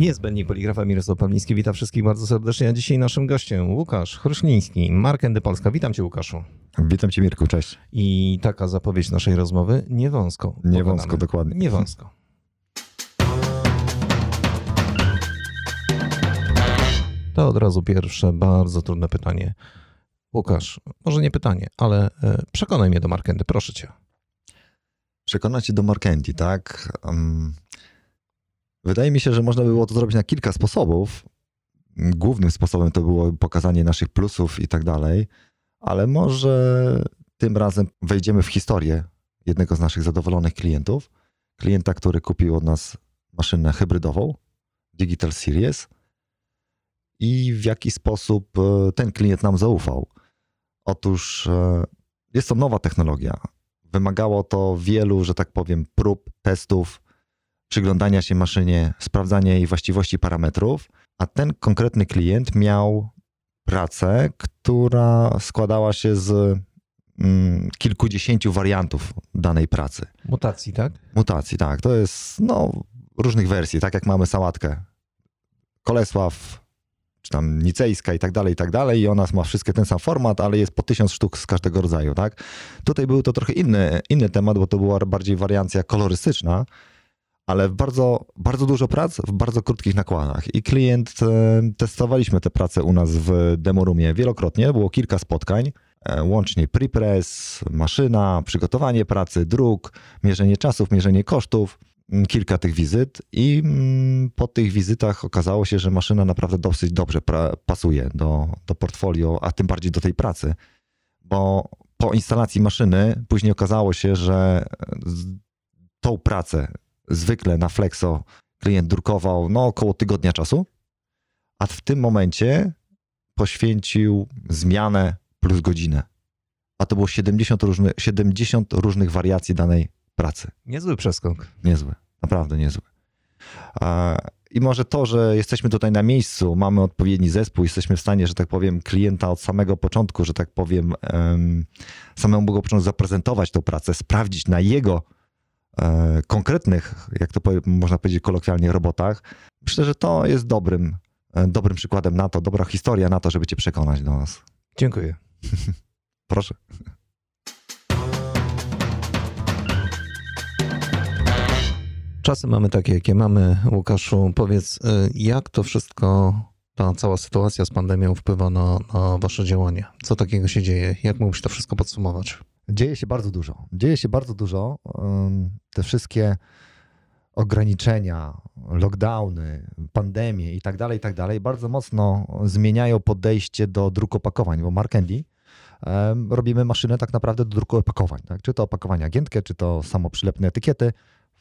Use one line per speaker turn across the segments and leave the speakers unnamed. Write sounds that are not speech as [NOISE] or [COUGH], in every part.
Niezbędnik poligrafa Mirosław Pawliński. Witam wszystkich bardzo serdecznie. A dzisiaj naszym gościem Łukasz Chruśliński, Markendy Polska. Witam cię Łukaszu.
Witam cię Mirku, cześć.
I taka zapowiedź naszej rozmowy, nie wąsko.
Nie wąsko, dokładnie.
Nie wąsko. To od razu pierwsze bardzo trudne pytanie. Łukasz, może nie pytanie, ale e, przekonaj mnie do Markendy, proszę cię.
Przekonać cię do Markendi, tak? Um, wydaje mi się, że można by było to zrobić na kilka sposobów. Głównym sposobem to było pokazanie naszych plusów i tak dalej, ale może tym razem wejdziemy w historię jednego z naszych zadowolonych klientów. Klienta, który kupił od nas maszynę hybrydową Digital Series i w jaki sposób e, ten klient nam zaufał. Otóż e, jest to nowa technologia. Wymagało to wielu, że tak powiem, prób, testów, przyglądania się maszynie, sprawdzania jej właściwości parametrów, a ten konkretny klient miał pracę, która składała się z mm, kilkudziesięciu wariantów danej pracy.
Mutacji, tak?
Mutacji, tak. To jest no, różnych wersji, tak jak mamy sałatkę. Kolesław, czy tam nicejska i tak dalej, i tak dalej. I ona ma wszystkie ten sam format, ale jest po tysiąc sztuk z każdego rodzaju, tak? Tutaj był to trochę inny, inny temat, bo to była bardziej wariancja kolorystyczna, ale bardzo, bardzo dużo prac w bardzo krótkich nakładach. I klient, e, testowaliśmy te prace u nas w Demorumie wielokrotnie, było kilka spotkań, e, łącznie prepress, maszyna, przygotowanie pracy, druk, mierzenie czasów, mierzenie kosztów kilka tych wizyt. I po tych wizytach okazało się, że maszyna naprawdę dosyć dobrze pasuje do, do portfolio, a tym bardziej do tej pracy, bo po instalacji maszyny później okazało się, że tą pracę zwykle na Flexo klient drukował no, około tygodnia czasu, a w tym momencie poświęcił zmianę plus godzinę. A to było 70, różny, 70 różnych wariacji danej pracy.
Niezły przeskok.
Niezły, naprawdę niezły. I może to, że jesteśmy tutaj na miejscu, mamy odpowiedni zespół, jesteśmy w stanie, że tak powiem, klienta od samego początku, że tak powiem, samemu go początku zaprezentować tą pracę, sprawdzić na jego konkretnych, jak to można powiedzieć kolokwialnie, robotach. Myślę, że to jest dobrym, e, dobrym przykładem na to, dobra historia na to, żeby cię przekonać do nas.
Dziękuję. [LAUGHS]
Proszę.
Czasy mamy takie, jakie mamy. Łukaszu, powiedz, y, jak to wszystko, ta cała sytuacja z pandemią wpływa na, na wasze działanie? Co takiego się dzieje? Jak mógłbyś to wszystko podsumować?
Dzieje się bardzo dużo. Dzieje się bardzo dużo. Te wszystkie ograniczenia, lockdowny, pandemie i tak dalej, i tak dalej, bardzo mocno zmieniają podejście do druku opakowań, bo Mark Andy robimy maszynę tak naprawdę do druku opakowań. Tak? Czy to opakowania giętkie, czy to samoprzylepne etykiety,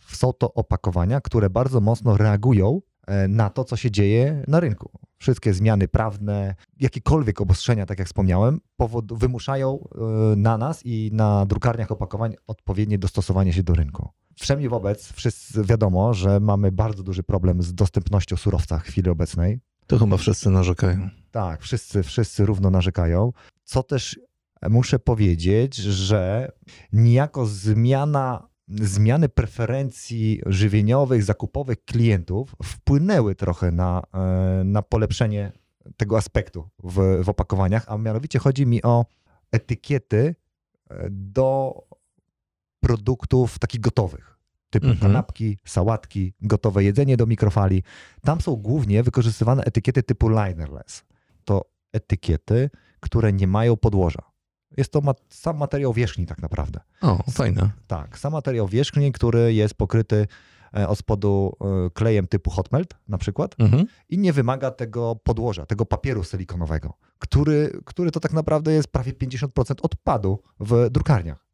są to opakowania, które bardzo mocno reagują na to, co się dzieje na rynku. Wszystkie zmiany prawne, jakiekolwiek obostrzenia, tak jak wspomniałem, powod, wymuszają e, na nas i na drukarniach opakowań odpowiednie dostosowanie się do rynku. Wszemi wobec, wszyscy wiadomo, że mamy bardzo duży problem z dostępnością surowca w chwili obecnej.
To chyba wszyscy narzekają.
Tak, wszyscy, wszyscy równo narzekają. Co też muszę powiedzieć, że niejako zmiana zmiany preferencji żywieniowych, zakupowych klientów wpłynęły trochę na, e, na polepszenie tego aspektu w, w opakowaniach, a mianowicie chodzi mi o etykiety e, do produktów takich gotowych. Typu mhm. kanapki, sałatki, gotowe jedzenie do mikrofali. Tam są głównie wykorzystywane etykiety typu linerless. To etykiety, które nie mają podłoża. Jest to sam materiał wierzchni tak naprawdę.
O, fajne.
Tak, sam materiał wierzchni, który jest pokryty e, od spodu e, klejem typu hot melt na przykład mhm. i nie wymaga tego podłoża, tego papieru silikonowego, który, który to tak naprawdę jest prawie 50% odpadu w drukarniach.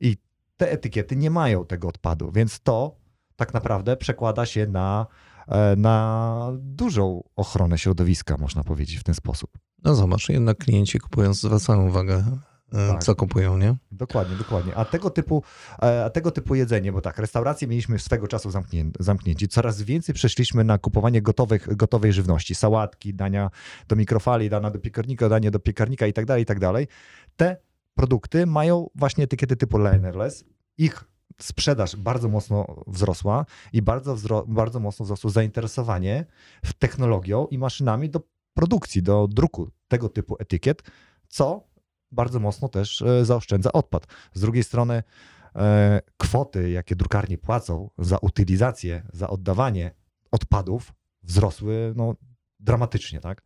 I te etykiety nie mają tego odpadu, więc to tak naprawdę przekłada się na, e, na dużą ochronę środowiska, można powiedzieć w ten sposób.
No zobacz, jednak klienci kupując zwracają uwagę tak. co kupują, nie?
Dokładnie, dokładnie. A tego typu, e, a tego typu jedzenie, bo tak, restauracje mieliśmy swego czasu zamknię, zamknięci. Coraz więcej przeszliśmy na kupowanie gotowych, gotowej żywności. Sałatki, dania do mikrofali, dania do piekarnika, dania do piekarnika i tak dalej, i tak dalej. Te produkty mają właśnie etykiety typu linerless. Ich sprzedaż bardzo mocno wzrosła i bardzo, wzro bardzo mocno wzrosło zainteresowanie w technologią i maszynami do produkcji, do druku tego typu etykiet, co bardzo mocno też e, zaoszczędza odpad. Z drugiej strony e, kwoty, jakie drukarnie płacą za utylizację, za oddawanie odpadów wzrosły no, dramatycznie, tak?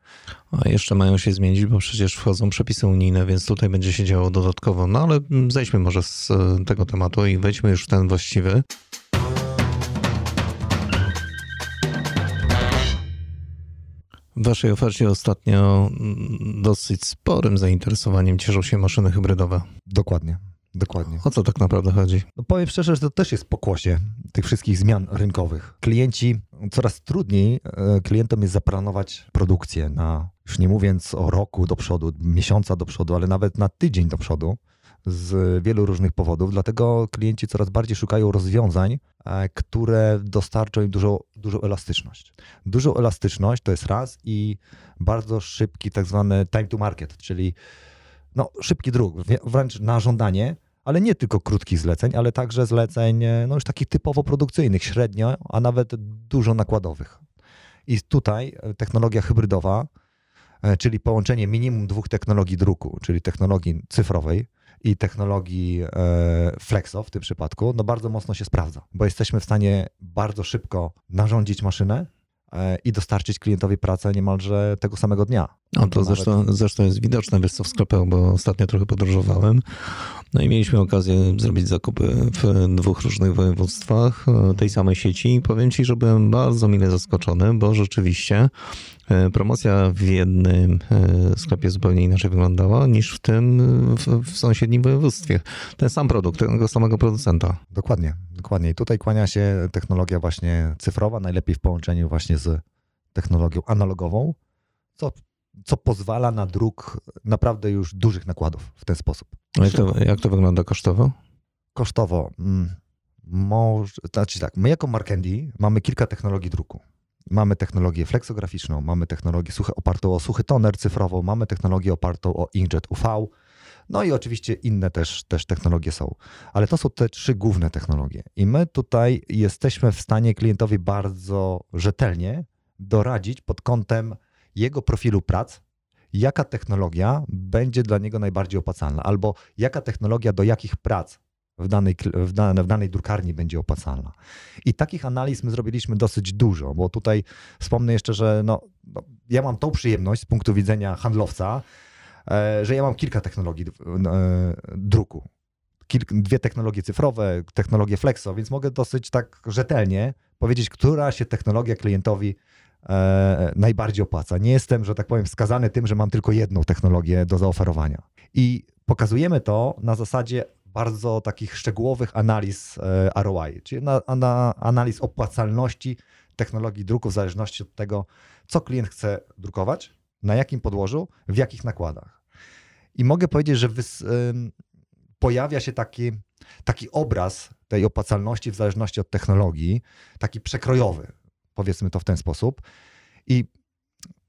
A jeszcze mają się zmienić, bo przecież wchodzą przepisy unijne, więc tutaj będzie się działo dodatkowo. No ale zejdźmy może z e, tego tematu i wejdźmy już w ten właściwy. W waszej ofercie ostatnio mm, dosyć sporym zainteresowaniem cieszą się maszyny hybrydowe.
Dokładnie. Dokładnie.
O co tak naprawdę chodzi?
No powiem szczerze, że to też jest pokłosie tych wszystkich zmian rynkowych. Klienci, coraz trudniej e, klientom jest zaplanować produkcję na, już nie mówiąc o roku do przodu, miesiąca do przodu, ale nawet na tydzień do przodu z wielu różnych powodów. Dlatego klienci coraz bardziej szukają rozwiązań, e, które dostarczą im dużą, dużą elastyczność. Dużą elastyczność to jest raz i bardzo szybki tak zwany time to market, czyli no, szybki druk, wręcz na żądanie, ale nie tylko krótkich zleceń, ale także zleceń e, no, już takich typowo produkcyjnych, średnio, a nawet dużo nakładowych. I tutaj e, technologia hybrydowa, czyli połączenie minimum dwóch technologii druku, czyli technologii cyfrowej, i technologii e, Flexo w tym przypadku, no bardzo mocno się sprawdza, bo jesteśmy w stanie bardzo szybko narządzić maszynę e, i dostarczyć klientowi pracę niemalże tego samego dnia.
No to zresztą, zresztą jest widoczne, wiesz co, w sklepach, bo ostatnio trochę podróżowałem. No i mieliśmy okazję zrobić zakupy w dwóch różnych województwach e, tej samej sieci. Powiem ci, że byłem bardzo mile zaskoczony, bo rzeczywiście E, promocja w jednym e, sklepie zupełnie inaczej wyglądała niż w tym w, w sąsiednim województwie. Ten sam produkt, tego samego producenta.
Dokładnie, dokładnie. I tutaj kłania się technologia właśnie cyfrowa, najlepiej w połączeniu właśnie z technologią analogową, co, co pozwala na druk naprawdę już dużych nakładów w ten sposób.
A jak to, jak to wygląda kosztowo?
Kosztowo. Mm, może, znaczy tak, my jako Markendi mamy kilka technologii druku. Mamy technologię fleksograficzną, mamy technologię suche, opartą o suchy toner cyfrową, mamy technologię opartą o inkjet UV, no i oczywiście inne też, też technologie są. Ale to są te trzy główne technologie. I my tutaj jesteśmy w stanie klientowi bardzo rzetelnie doradzić pod kątem jego profilu prac, jaka technologia będzie dla niego najbardziej opłacalna, albo jaka technologia do jakich prac w danej, w, dane, w danej drukarni będzie opłacalna. I takich analiz my zrobiliśmy dosyć dużo, bo tutaj wspomnę jeszcze, że no, no ja mam tą przyjemność z punktu widzenia handlowca, e, że ja mam kilka technologii e, druku. Kilk, dwie technologie cyfrowe, technologię Flexo, więc mogę dosyć tak rzetelnie powiedzieć, która się technologia klientowi e, najbardziej opłaca. Nie jestem, że tak powiem, wskazany tym, że mam tylko jedną technologię do zaoferowania. I pokazujemy to na zasadzie bardzo takich szczegółowych analiz e, ROI, czyli na, na analiz opłacalności technologii druku w zależności od tego, co klient chce drukować, na jakim podłożu, w jakich nakładach. I mogę powiedzieć, że wys, pojawia się taki, taki obraz tej opłacalności w zależności od technologii, taki przekrojowy, powiedzmy to w ten sposób. I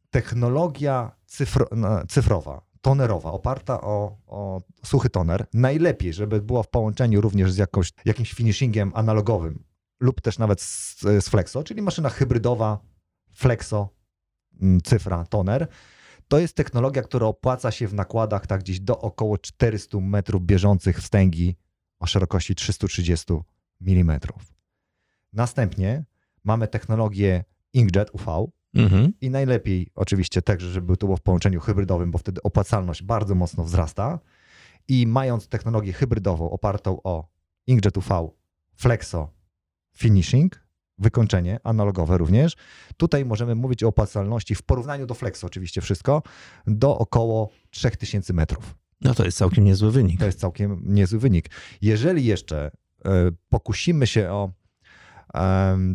technologia cyfro, cyfrowa, tonerowa, oparta o, o suchy toner. Najlepiej, żeby była w połączeniu również z jakimś finishingiem analogowym lub też nawet z, z Flexo, czyli maszyna hybrydowa Flexo, mm, cyfra, toner. To jest technologia, która opłaca się w nakładach tak gdzieś do około 400 metrów bieżących wstęgi o szerokości 330 mm. Następnie mamy technologię Inkjet UV, Mhm. I najlepiej oczywiście także, żeby to było w połączeniu hybrydowym, bo wtedy opłacalność bardzo mocno wzrasta. I mając technologię hybrydową opartą o Inkjet UV, Flexo, Finishing, wykończenie analogowe również, tutaj możemy mówić o opłacalności w porównaniu do Flexo oczywiście wszystko, do około 3000 metrów.
No to jest całkiem niezły wynik.
To jest całkiem niezły wynik. Jeżeli jeszcze e, pokusimy się o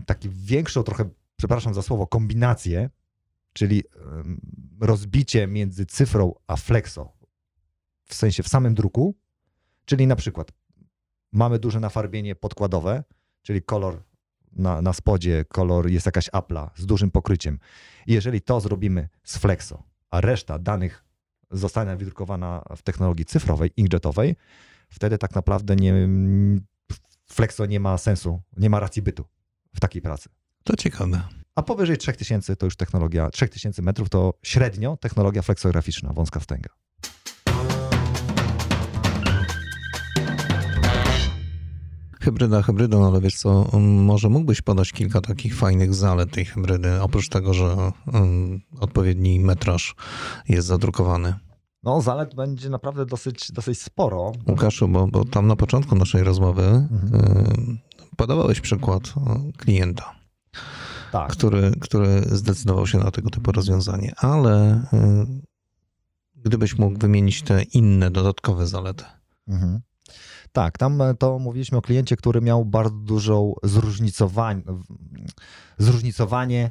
taki większą trochę przepraszam za słowo, kombinację, czyli rozbicie między cyfrą a flexo, w sensie w samym druku, czyli na przykład mamy duże nafarbienie podkładowe, czyli kolor na, na spodzie, kolor jest jakaś apla z dużym pokryciem. Jeżeli to zrobimy z flexo, a reszta danych zostanie wydrukowana w technologii cyfrowej, inkjetowej, wtedy tak naprawdę nie, Flexo nie ma sensu, nie ma racji bytu w takiej pracy.
To ciekawe.
A powyżej 3000 to już technologia, 3000 metrów to średnio technologia fleksograficzna, wąska wstęga.
Hybryda hybrydą, ale wiesz co, może mógłbyś podać kilka takich fajnych zalet tej hybrydy, oprócz tego, że um, odpowiedni metraż jest zadrukowany.
No, zalet będzie naprawdę dosyć, dosyć sporo.
Łukaszu, bo, bo tam na początku naszej rozmowy mhm. y, podawałeś przykład klienta, tak. który, który zdecydował się na tego typu rozwiązanie, ale y, gdybyś mógł wymienić te inne, dodatkowe zalety. Mhm.
Tak, tam e, to mówiliśmy o kliencie, który miał bardzo dużą zróżnicowanie, zróżnicowanie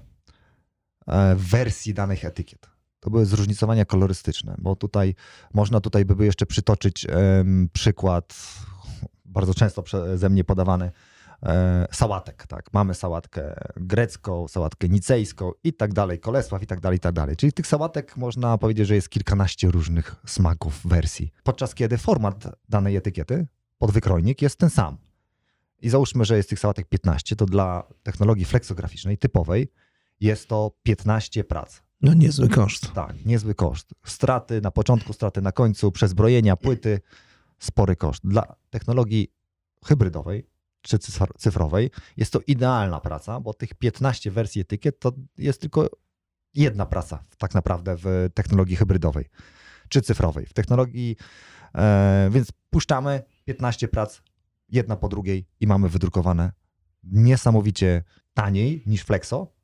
wersji danych etykiet. To były zróżnicowania kolorystyczne, bo tutaj można tutaj by jeszcze przytoczyć um, przykład bardzo często przeze mnie podawany e, sałatek, tak. Mamy sałatkę grecką, sałatkę nicejską i tak dalej, Kolesław i tak dalej, i tak dalej. Czyli tych sałatek można powiedzieć, że jest kilkanaście różnych smaków, wersji. Podczas kiedy format danej etykiety podwykrojnik jest ten sam. I załóżmy, że jest tych sałatek 15, to dla technologii fleksograficznej typowej jest to 15 prac.
No niezły koszt.
Tak, niezły koszt. Straty na początku, straty na końcu, przezbrojenia, płyty, spory koszt. Dla technologii hybrydowej czy cyfrowej jest to idealna praca, bo tych 15 wersji etykiet to jest tylko jedna praca tak naprawdę w technologii hybrydowej czy cyfrowej. W technologii, e, więc puszczamy 15 prac, jedna po drugiej i mamy wydrukowane niesamowicie taniej niż Flexo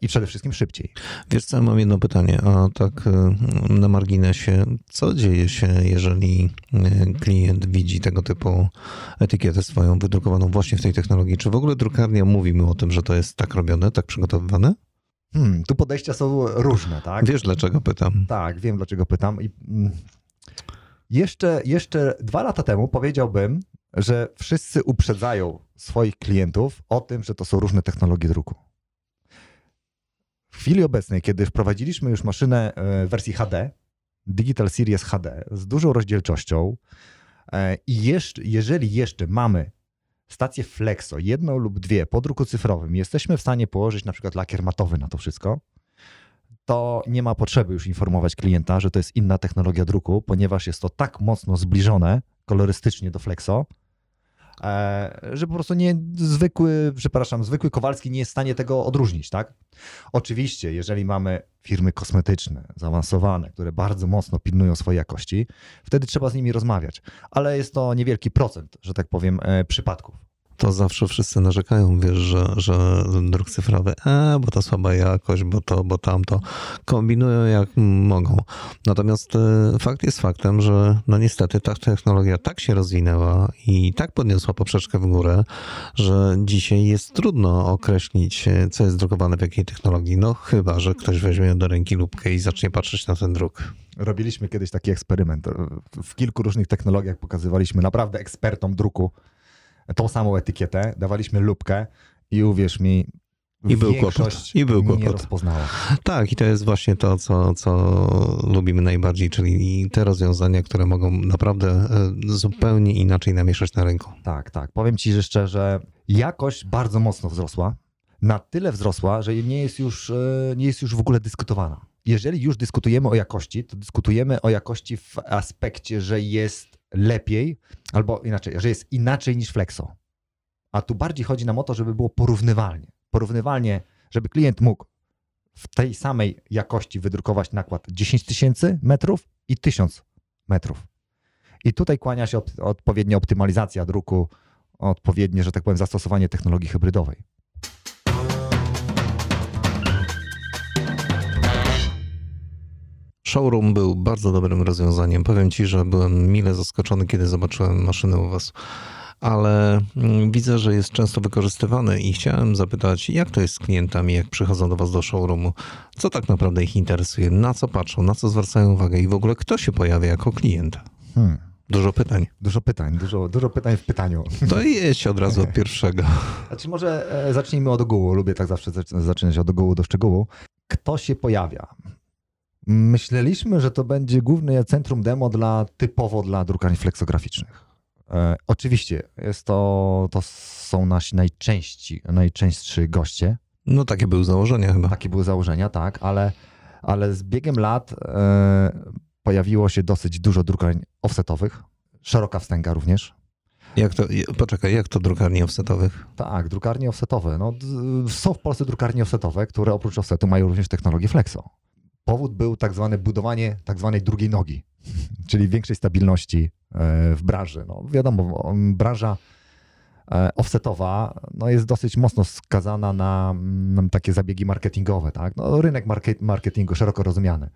i przede wszystkim szybciej.
Wiesz co, mam jedno pytanie, a tak e, na marginesie, co dzieje się, jeżeli e, klient widzi tego typu etykietę swoją wydrukowaną właśnie w tej technologii? Czy w ogóle drukarnia mówi mu o tym, że to jest tak robione, tak przygotowywane?
Hmm, tu podejścia są różne, tak?
Wiesz, dlaczego pytam?
Tak, wiem, dlaczego pytam. I mm, jeszcze, jeszcze dwa lata temu powiedziałbym, że wszyscy uprzedzają swoich klientów o tym, że to są różne technologie druku. W chwili obecnej, kiedy wprowadziliśmy już maszynę w wersji HD, Digital Series HD, z dużą rozdzielczością, e, i jeszcze, jeżeli jeszcze mamy stację Flexo, jedną lub dwie po druku cyfrowym, jesteśmy w stanie położyć na przykład lakier matowy na to wszystko, to nie ma potrzeby już informować klienta, że to jest inna technologia druku, ponieważ jest to tak mocno zbliżone kolorystycznie do Flexo, e, że po prostu nie zwykły, przepraszam, zwykły Kowalski nie jest w stanie tego odróżnić, tak? Oczywiście, jeżeli mamy firmy kosmetyczne, zaawansowane, które bardzo mocno pilnują swojej jakości, wtedy trzeba z nimi rozmawiać, ale jest to niewielki procent, że tak powiem, e, przypadków
to zawsze wszyscy narzekają, wiesz, że, że druk cyfrowy, e, bo to słaba jakość, bo to, bo tamto. Kombinują jak mogą. Natomiast e, fakt jest faktem, że no niestety ta technologia tak się rozwinęła i tak podniosła poprzeczkę w górę, że dzisiaj jest trudno określić, e, co jest drukowane w jakiej technologii. No chyba, że ktoś weźmie do ręki lubkę i zacznie patrzeć na ten druk.
Robiliśmy kiedyś taki eksperyment. W kilku różnych technologiach pokazywaliśmy naprawdę ekspertom druku, tą samą etykietę, dawaliśmy lubkę i uwierz mi, i był kłopot. I był kłopot.
Tak, i to jest właśnie to, co, co lubimy najbardziej, czyli te rozwiązania, które mogą naprawdę e, zupełnie inaczej namieszać na rynku.
Tak, tak. Powiem ci że szczerze, jakość bardzo mocno wzrosła. Na tyle wzrosła, że nie jest już, e, nie jest już w ogóle dyskutowana. Jeżeli już dyskutujemy o jakości, to dyskutujemy o jakości w aspekcie, że jest lepiej, albo inaczej, że jest inaczej niż Flexo. A tu bardziej chodzi nam o to, żeby było porównywalnie. Porównywalnie, żeby klient mógł w tej samej jakości wydrukować nakład 10 tysięcy metrów i 1000 metrów. I tutaj kłania się odpowiednia optymalizacja druku, odpowiednie, że tak powiem, zastosowanie technologii hybrydowej.
Showroom był bardzo dobrym rozwiązaniem. Powiem Ci, że byłem mile zaskoczony, kiedy zobaczyłem maszynę u Was. Ale mm, widzę, że jest często wykorzystywany i chciałem zapytać, jak to jest z klientami, jak przychodzą do Was do showroomu? Co tak naprawdę ich interesuje? Na co patrzą? Na co zwracają uwagę? I w ogóle kto się pojawia jako klient? Hmm. Dużo pytań.
Dużo pytań, dużo, dużo pytań w pytaniu.
To [LAUGHS] jedź od razu od pierwszego.
Znaczy może e, zacznijmy od ogółu. Lubię tak zawsze zaczynać od ogółu do szczegółu. Kto się pojawia? Myśleliśmy, że to będzie główne centrum demo dla typowo dla drukarni fleksograficznych. E, oczywiście, jest to, to są nasi najczęści, najczęstsi goście.
No takie były założenia chyba.
Takie były założenia, tak, ale, ale z biegiem lat e, pojawiło się dosyć dużo drukarni offsetowych, szeroka wstęga również.
Jak to, poczekaj, jak to drukarni offsetowych?
Tak, drukarnie offsetowe. No, są w Polsce drukarnie offsetowe, które oprócz offsetu mają również technologię Flexo. Powód był tak zwane budowanie tak zwanej drugiej nogi, [LAUGHS] czyli większej stabilności e, w branży. No, wiadomo, branża e, offsetowa no, jest dosyć mocno skazana na, na takie zabiegi marketingowe. Tak? No, rynek market, marketingu szeroko rozumiany.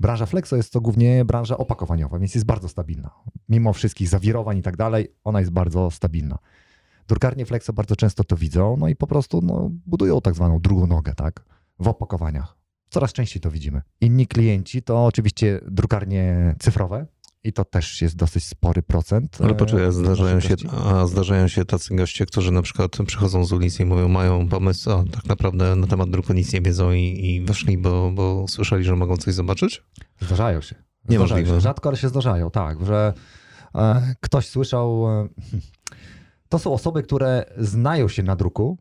Branża Flexo jest to głównie branża opakowaniowa, więc jest bardzo stabilna. Mimo wszystkich zawirowań i tak dalej, ona jest bardzo stabilna. Drukarnie Flexo bardzo często to widzą, no i po prostu no, budują tak zwaną drugą nogę, tak? W opakowaniach. Coraz częściej to widzimy. Inni klienci to oczywiście drukarnie cyfrowe, i to też jest dosyć spory procent.
Ale poczekaj, zdarzają się, a zdarzają się tacy goście, którzy na przykład przychodzą z ulicy i mówią, mają pomysł, a tak naprawdę na temat druku nic nie wiedzą i, i weszli, bo, bo słyszeli, że mogą coś zobaczyć?
Zdarzają się.
Niemożliwe.
Zdarzają się. Rzadko, ale się zdarzają, tak, że e, ktoś słyszał. E, [LAUGHS] to są osoby, które znają się na druku,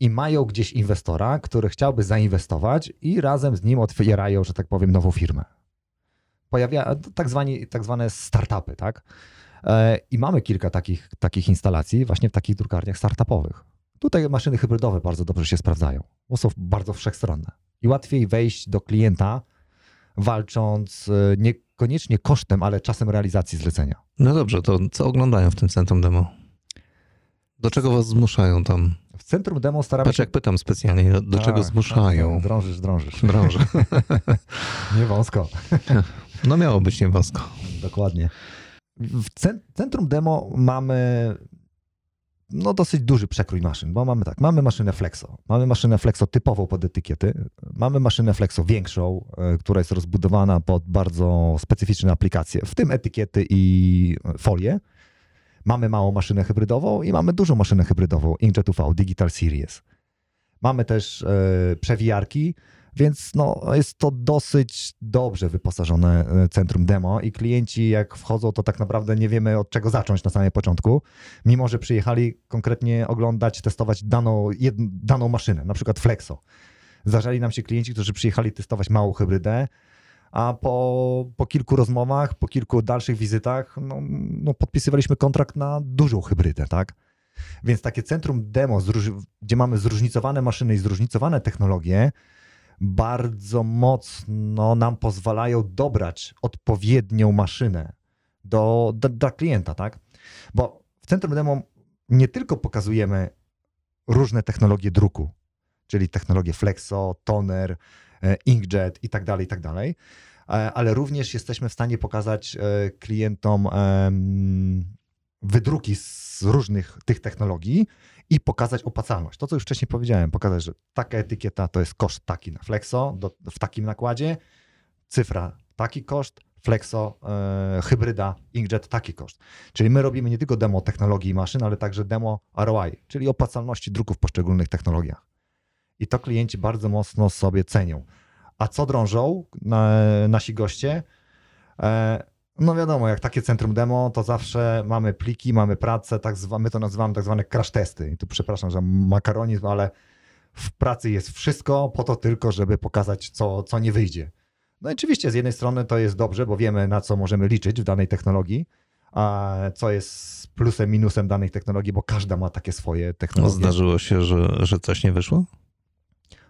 i mają gdzieś inwestora, który chciałby zainwestować i razem z nim otwierają, że tak powiem, nową firmę pojawia tak, zwani, tak zwane startupy, tak? E, I mamy kilka takich, takich instalacji właśnie w takich drukarniach startupowych. Tutaj maszyny hybrydowe bardzo dobrze się sprawdzają, bo są bardzo wszechstronne. I łatwiej wejść do klienta, walcząc e, niekoniecznie kosztem, ale czasem realizacji zlecenia.
No dobrze, to co oglądają w tym centrum demo? Do czego was zmuszają tam?
W centrum demo staramy
Patrz,
się...
jak pytam specjalnie, do, do
Tak,
czego zmuszają?
tak, Drążysz, drążysz.
Drążę. [LAUGHS]
Nie wąsko.
No miało być niewosko.
Dokładnie. W centrum demo mamy no dosyć duży przekrój maszyn, bo mamy tak, mamy maszynę Flexo, mamy maszynę Flexo typową pod etykiety, mamy maszynę Flexo większą, e, która jest rozbudowana pod bardzo specyficzne aplikacje, w tym etykiety i folie. Mamy małą maszynę hybrydową i mamy dużą maszynę hybrydową, Inkjet UV Digital Series. Mamy też e, przewijarki, więc no, jest to dosyć dobrze wyposażone e, centrum demo i klienci jak wchodzą, to tak naprawdę nie wiemy od czego zacząć na samym początku, mimo że przyjechali konkretnie oglądać, testować daną, daną maszynę, na przykład Flexo. Zdarzali nam się klienci, którzy przyjechali testować małą hybrydę, a po, po kilku rozmowach, po kilku dalszych wizytach, no, no podpisywaliśmy kontrakt na dużą hybrydę, tak? Więc takie centrum demo, gdzie mamy zróżnicowane maszyny i zróżnicowane technologie, bardzo mocno nam pozwalają dobrać odpowiednią maszynę do, do, dla klienta, tak? Bo w centrum demo nie tylko pokazujemy różne technologie druku, czyli technologie Flexo, Toner, Inkjet i tak dalej, i tak dalej, e, ale również jesteśmy w stanie pokazać e, klientom wydruki z różnych tych technologii i pokazać opłacalność. To, co już wcześniej powiedziałem, pokazać, że taka etykieta to jest koszt taki na Flexo do, w takim nakładzie, cyfra taki koszt, Flexo, e, hybryda, Inkjet taki koszt. Czyli my robimy nie tylko demo technologii i maszyn, ale także demo ROI, czyli opłacalności druku w poszczególnych technologiach. I to klienci bardzo mocno sobie cenią. A co drążą na, nasi goście? E, no wiadomo, jak takie centrum demo, to zawsze mamy pliki, mamy pracę, tak zwa, my to nazywamy tak zwane crash testy. I tu przepraszam za makaronizm, ale w pracy jest wszystko po to tylko, żeby pokazać, co, co nie wyjdzie. No i oczywiście z jednej strony to jest dobrze, bo wiemy, na co możemy liczyć w danej technologii, a co jest plusem, minusem danej technologii, bo każda ma takie swoje technologie.
No zdarzyło się, że, że coś nie wyszło?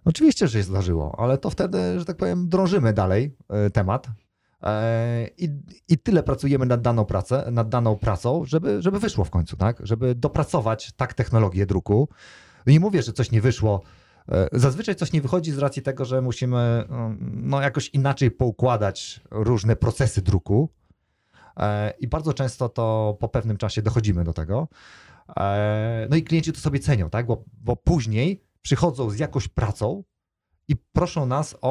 Oczywiście, że się zdarzyło, ale to wtedy, że tak powiem, drążymy dalej e, temat, E, I, I tyle pracujemy nad daną pracę, nad daną pracą, żeby, żeby wyszło w końcu, tak? Żeby dopracować tak technologię druku. Nie mówię, że coś nie wyszło. E, zazwyczaj coś nie wychodzi z racji tego, że musimy no, jakoś inaczej poukładać różne procesy druku. I bardzo często to po pewnym czasie dochodzimy do tego. No i klienci to sobie cenią, tak? Bo, bo później przychodzą z jakąś pracą, i proszą nas o,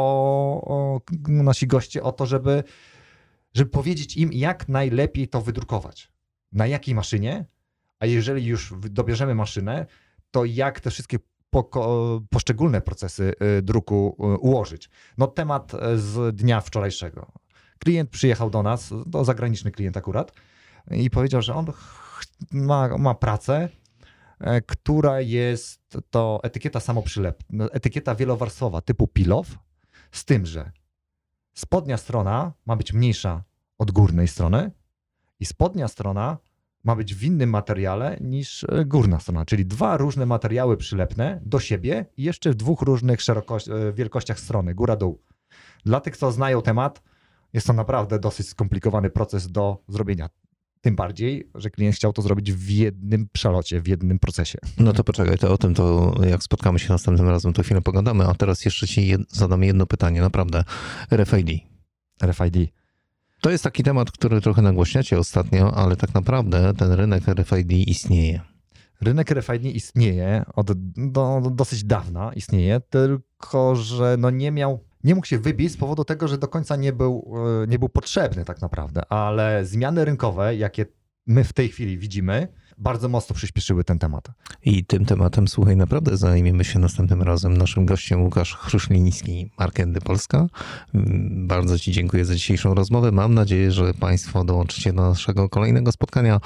o nasi goście o to, żeby, żeby powiedzieć im, jak najlepiej to wydrukować. Na jakiej maszynie, a jeżeli już dobierzemy maszynę, to jak te wszystkie poszczególne procesy y, druku y, ułożyć. No temat y, z dnia wczorajszego. Klient przyjechał do nas, to zagraniczny klient akurat, i powiedział, że on ma, ma pracę, która jest to etykieta samoprzylep, no, etykieta wielowarstwowa typu peel-off, z tym, że spodnia strona ma być mniejsza od górnej strony i spodnia strona ma być w innym materiale niż e, górna strona, czyli dwa różne materiały przylepne do siebie i jeszcze w dwóch różnych e, wielkościach strony, góra-dół. Dla tych, co znają temat, jest to naprawdę dosyć skomplikowany proces do zrobienia. Tym bardziej, że klient chciał to zrobić w jednym przelocie, w jednym procesie.
No to poczekaj, to o tym to jak spotkamy się następnym razem, to chwilę pogadamy, a teraz jeszcze ci jed zadam jedno pytanie, naprawdę. RFID.
RFID.
To jest taki temat, który trochę nagłośniacie ostatnio, ale tak naprawdę ten rynek RFID istnieje.
Rynek RFID istnieje od do, do dosyć dawna, istnieje, tylko że no nie miał nie mógł się wybić z powodu tego, że do końca nie był, e, nie był potrzebny tak naprawdę, ale zmiany rynkowe, jakie my w tej chwili widzimy, bardzo mocno przyspieszyły ten temat.
I tym tematem, słuchaj, naprawdę zajmiemy się następnym razem. Naszym gościem Łukasz Chruszliński, Markendy Polska. Mm, bardzo Ci dziękuję za dzisiejszą rozmowę. Mam nadzieję, że Państwo dołączycie do naszego kolejnego spotkania.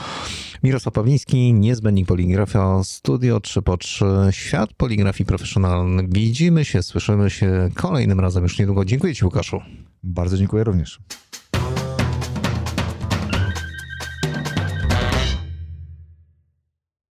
Mirosław Pawliński, niezbędnik poligrafia, studio 3 po 3, świat poligrafii profesjonalny. Widzimy się, słyszymy się kolejnym razem już niedługo. Dziękuję Ci, Łukaszu.
Bardzo dziękuję również.